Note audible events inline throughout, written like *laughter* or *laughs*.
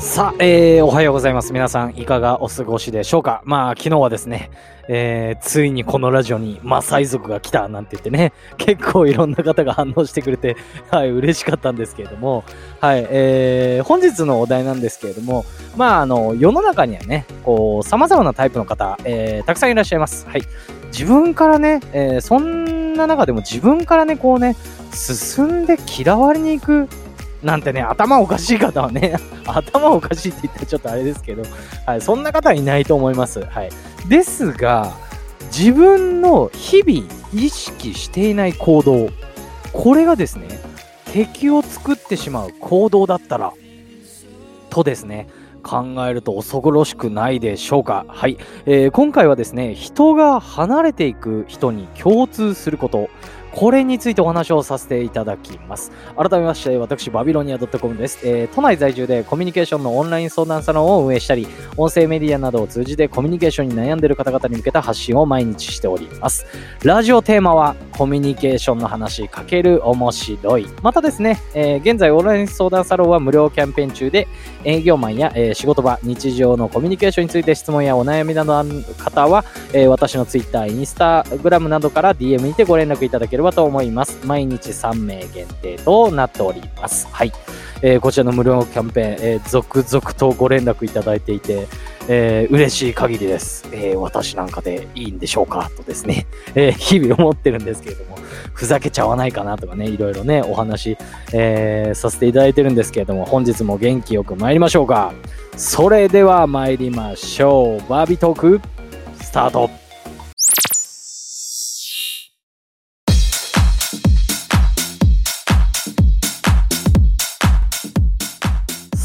さあ、えー、おはようございます。皆さん、いかがお過ごしでしょうか？まあ、昨日はですね、えー、ついにこのラジオにマサイ族が来たなんて言ってね、*laughs* 結構いろんな方が反応してくれて、*laughs* はい、嬉しかったんですけれども、はい、えー、本日のお題なんですけれども、まあ、あの、世の中にはね、こう、様々なタイプの方、えー、たくさんいらっしゃいます。はい。自分からね、えー、そんな中でも自分からね、こうね、進んで嫌われに行くなんてね、頭おかしい方はね、*laughs* 頭おかしいって言ったらちょっとあれですけど、はい、そんな方はいないと思います。はい。ですが、自分の日々意識していない行動、これがですね、敵を作ってしまう行動だったら、とですね、考えると恐ろしくないでしょうか。はい、えー、今回はですね、人が離れていく人に共通すること、これについてお話をさせていただきます。改めまして、私、バビロニア .com です、えー、都内在住でコミュニケーションのオンライン相談サロンを運営したり、音声メディアなどを通じてコミュニケーションに悩んでいる方々に向けた発信を毎日しております。ラジオテーマは、コミュニケーションの話かける面白い。またですね、えー、現在オンライン相談サロンは無料キャンペーン中で、営業マンや、えー、仕事場、日常のコミュニケーションについて質問やお悩みなどある方は、えー、私の Twitter、インスタグラムなどから DM にてご連絡いただければと思います。毎日3名限定となっております。はい。えー、こちらの無料キャンペーン、えー、続々とご連絡いただいていて、えー、嬉しい限りです。えー、私なんかでいいんでしょうかとですね、えー、日々思ってるんですけれども、ふざけちゃわないかなとかね、いろいろね、お話、えー、させていただいてるんですけれども、本日も元気よく参りましょうか。それでは参りましょう。バービートーク、スタート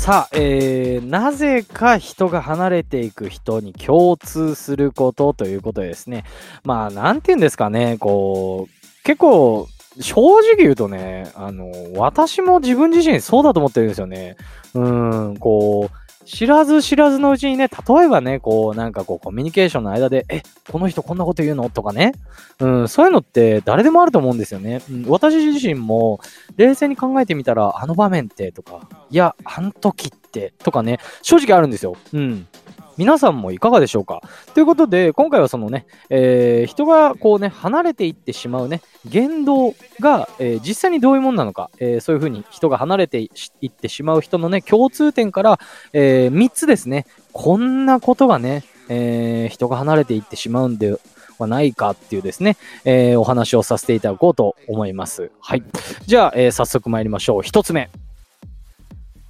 さあ、えー、なぜか人が離れていく人に共通することということでですね、まあ、なんて言うんですかね、こう、結構、正直言うとね、あの、私も自分自身そうだと思ってるんですよね。うん、こう、知らず知らずのうちにね、例えばね、こう、なんかこう、コミュニケーションの間で、え、この人こんなこと言うの？とかね、うん、そういうのって誰でもあると思うんですよね。うん、私自身も、冷静に考えてみたら、あの場面ってとか、いや、あの時ってとかね、正直あるんですよ。うん。皆さんもいかがでしょうか？ということで、今回はそのね、えー、人がこうね、離れていってしまうね、言動が、えー、実際にどういうもんなのか、えー、そういうふうに人が離れていってしまう人のね、共通点から、え3つですね、こんなことがね、え人が離れていってしまうんではないかっていうですね、えお話をさせていただこうと思います。はい。じゃあ、え早速参りましょう。1つ目。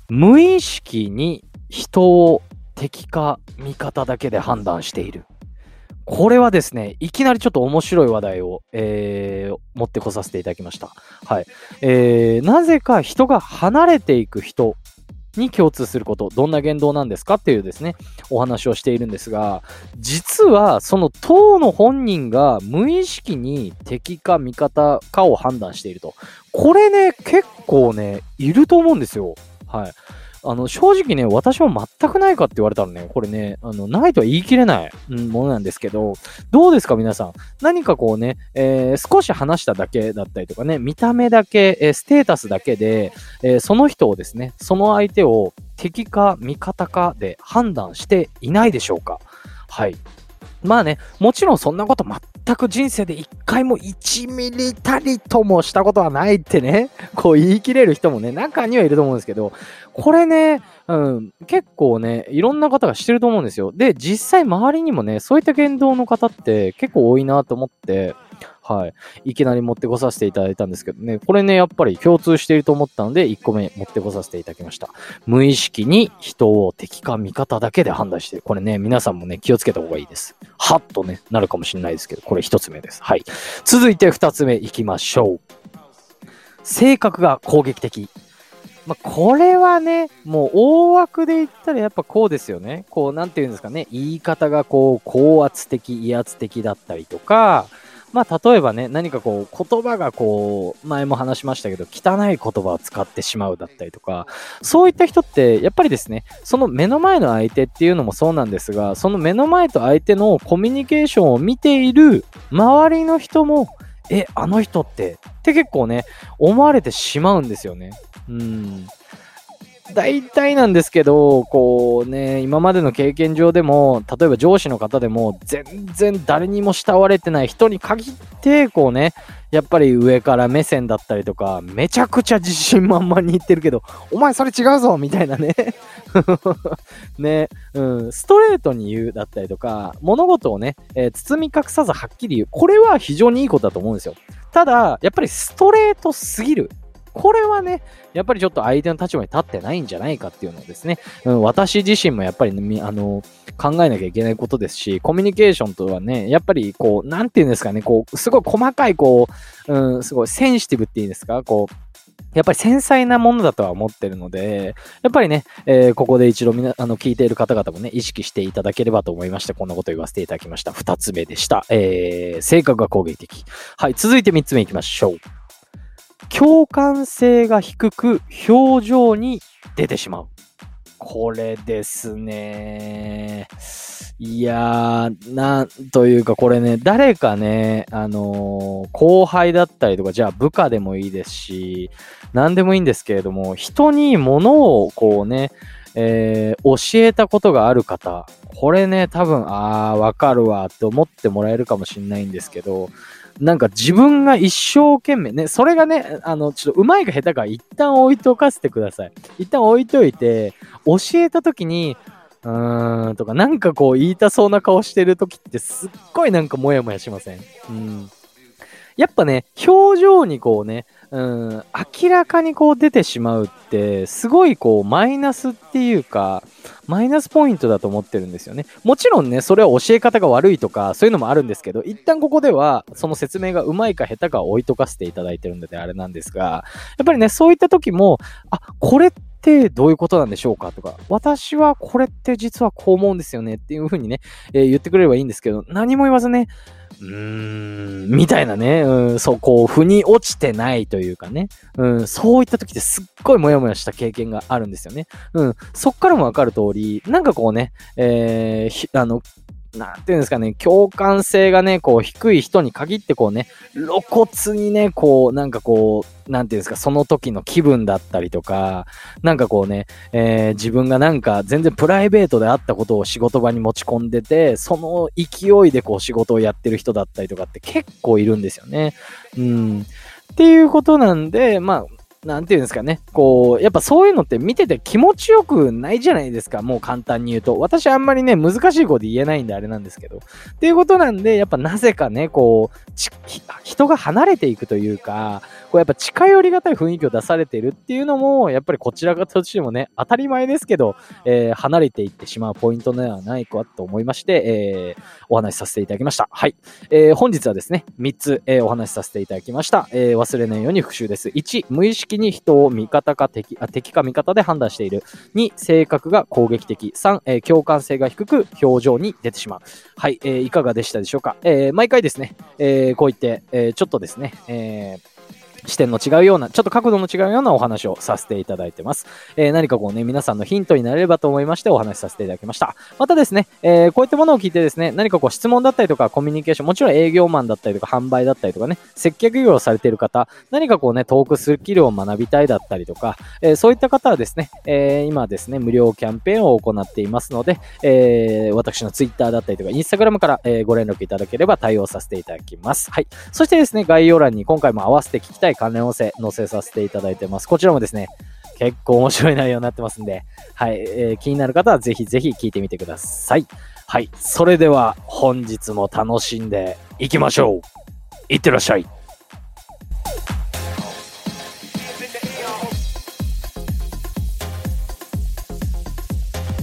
無意識に人を敵か味方だけで判断している。これはですね、いきなりちょっと面白い話題を、えー、持ってこさせていただきました。はい。えー、なぜか人が離れていく人に共通すること、どんな言動なんですかっていうですね、お話をしているんですが、実はその当の本人が無意識に敵か味方かを判断していると。これね、結構ね、いると思うんですよ。はい。あの、正直ね、私も全くないかって言われたらね、これね、あの、ないとは言い切れない、ものなんですけど、どうですか皆さん？何かこうね、えー、少し話しただけだったりとかね、見た目だけ、えー、ステータスだけで、えー、その人をですね、その相手を敵か味方かで判断していないでしょうか？はい。まあね、もちろんそんなこと全く人生で一回も1ミリたりともしたことはないってね、*laughs* こう言い切れる人もね、中にはいると思うんですけど、これね、うん、結構ね、いろんな方がしてると思うんですよ。で、実際周りにもね、そういった言動の方って結構多いなと思って、はい。いきなり持ってこさせていただいたんですけどね、これね、やっぱり共通していると思ったので、1個目持ってこさせていただきました。無意識に人を敵か味方だけで判断してる。これね、皆さんもね、気をつけた方がいいです。はっとね、なるかもしれないですけど、これ1つ目です。はい。続いて2つ目いきましょう。性格が攻撃的。まあ、これはね、もう大枠で言ったらやっぱこうですよね。こう、なんて言うんですかね。言い方がこう、高圧的、威圧的だったりとか、まあ、例えばね、何かこう、言葉がこう、前も話しましたけど、汚い言葉を使ってしまうだったりとか、そういった人って、やっぱりですね、その目の前の相手っていうのもそうなんですが、その目の前と相手のコミュニケーションを見ている周りの人も、え、あの人って、って結構ね、思われてしまうんですよね。うん。大体なんですけど、こうね、今までの経験上でも、例えば上司の方でも、全然誰にも慕われてない人に限って、こうね、やっぱり上から目線だったりとか、めちゃくちゃ自信満々に言ってるけど、お前それ違うぞみたいなね *laughs* ね、うん、ストレートに言うだったりとか、物事をね、えー、包み隠さずはっきり言う。これは非常にいいことだと思うんですよ。ただ、やっぱりストレートすぎる。これはね、やっぱりちょっと相手の立場に立ってないんじゃないかっていうのをですね、うん、私自身もやっぱり、あの、考えなきゃいけないことですし、コミュニケーションとはね、やっぱりこう、なんていうんですかね、こう、すごい細かい、こう、うん、すごいセンシティブっていうんですか、こう、やっぱり繊細なものだとは思ってるので、やっぱりね、えー、ここで一度みな、あの、聞いている方々もね、意識していただければと思いまして、こんなこと言わせていただきました。二つ目でした。えー、性格が攻撃的。はい、続いて三つ目いきましょう。共感性が低く表情に出てしまう。これですね。いやー、なんというかこれね、誰かね、あのー、後輩だったりとか、じゃあ部下でもいいですし、何でもいいんですけれども、人に物をこうね、えー、教えたことがある方、これね、多分、あー、わかるわって思ってもらえるかもしんないんですけど、なんか自分が一生懸命ね、それがね、あの、ちょっと上手いか下手か一旦置いとかせてください。一旦置いといて、教えた時に、うーんとか、なんかこう言いたそうな顔してる時ってすっごいなんかモヤモヤしません？うん。やっぱね、表情にこうね、うん、明らかにこう出てしまうって、すごいこうマイナスっていうか、マイナスポイントだと思ってるんですよね。もちろんね、それは教え方が悪いとか、そういうのもあるんですけど、一旦ここでは、その説明がうまいか下手か置いとかせていただいてるのであれなんですが、やっぱりね、そういった時も、あ、これってってどういうことなんでしょうかとか、私はこれって実はこう思うんですよねっていう風にね、えー、言ってくれればいいんですけど、何も言わずね、うーん、みたいなね、うん、そう、こう、腑に落ちてないというかね、うん、そういった時ってすっごいモヤモヤした経験があるんですよね。うん、そっからもわかる通り、なんかこうね、えー、あの、なんていうんですかね、共感性がね、こう、低い人に限ってこうね、露骨にね、こう、なんかこう、なんていうんですか、その時の気分だったりとか、なんかこうね、えー、自分がなんか全然プライベートであったことを仕事場に持ち込んでて、その勢いでこう仕事をやってる人だったりとかって結構いるんですよね。うん。っていうことなんで、まあ、なんていうんですかね。こう、やっぱそういうのって見てて気持ちよくないじゃないですか。もう簡単に言うと。私あんまりね、難しいこと言えないんであれなんですけど。っていうことなんで、やっぱなぜかね、こう、人が離れていくというか、こうやっぱ近寄りがたい雰囲気を出されてるっていうのも、やっぱりこちら方としてもね、当たり前ですけど、えー、離れていってしまうポイントではないかと思いまして、えー、お話しさせていただきました。はい。えー、本日はですね、3つ、えー、お話しさせていただきました。えー、忘れないように復習です。1、無意識に人を味方か敵、あ敵か味方で判断している。2、性格が攻撃的。3、えー、共感性が低く表情に出てしまう。はい、えー、いかがでしたでしょうか？えー、毎回ですね、えー、こう言って、えー、ちょっとですね、えー、視点の違うような、ちょっと角度の違うようなお話をさせていただいてます。えー、何かこうね、皆さんのヒントになれればと思いましてお話しさせていただきました。またですね、えー、こういったものを聞いてですね、何かこう質問だったりとかコミュニケーション、もちろん営業マンだったりとか販売だったりとかね、接客業をされている方、何かこうね、トークスキルを学びたいだったりとか、えー、そういった方はですね、え今ですね、無料キャンペーンを行っていますので、え私の Twitter だったりとか、Instagram から、えご連絡いただければ対応させていただきます。はい。そしてですね、概要欄に今回も合わせて聞きたい関連音声載せさせていただいてます。こちらもですね、結構面白い内容になってますんで、はい、えー、気になる方はぜひぜひ聞いてみてください。はい、それでは本日も楽しんでいきましょう。いってらっしゃい。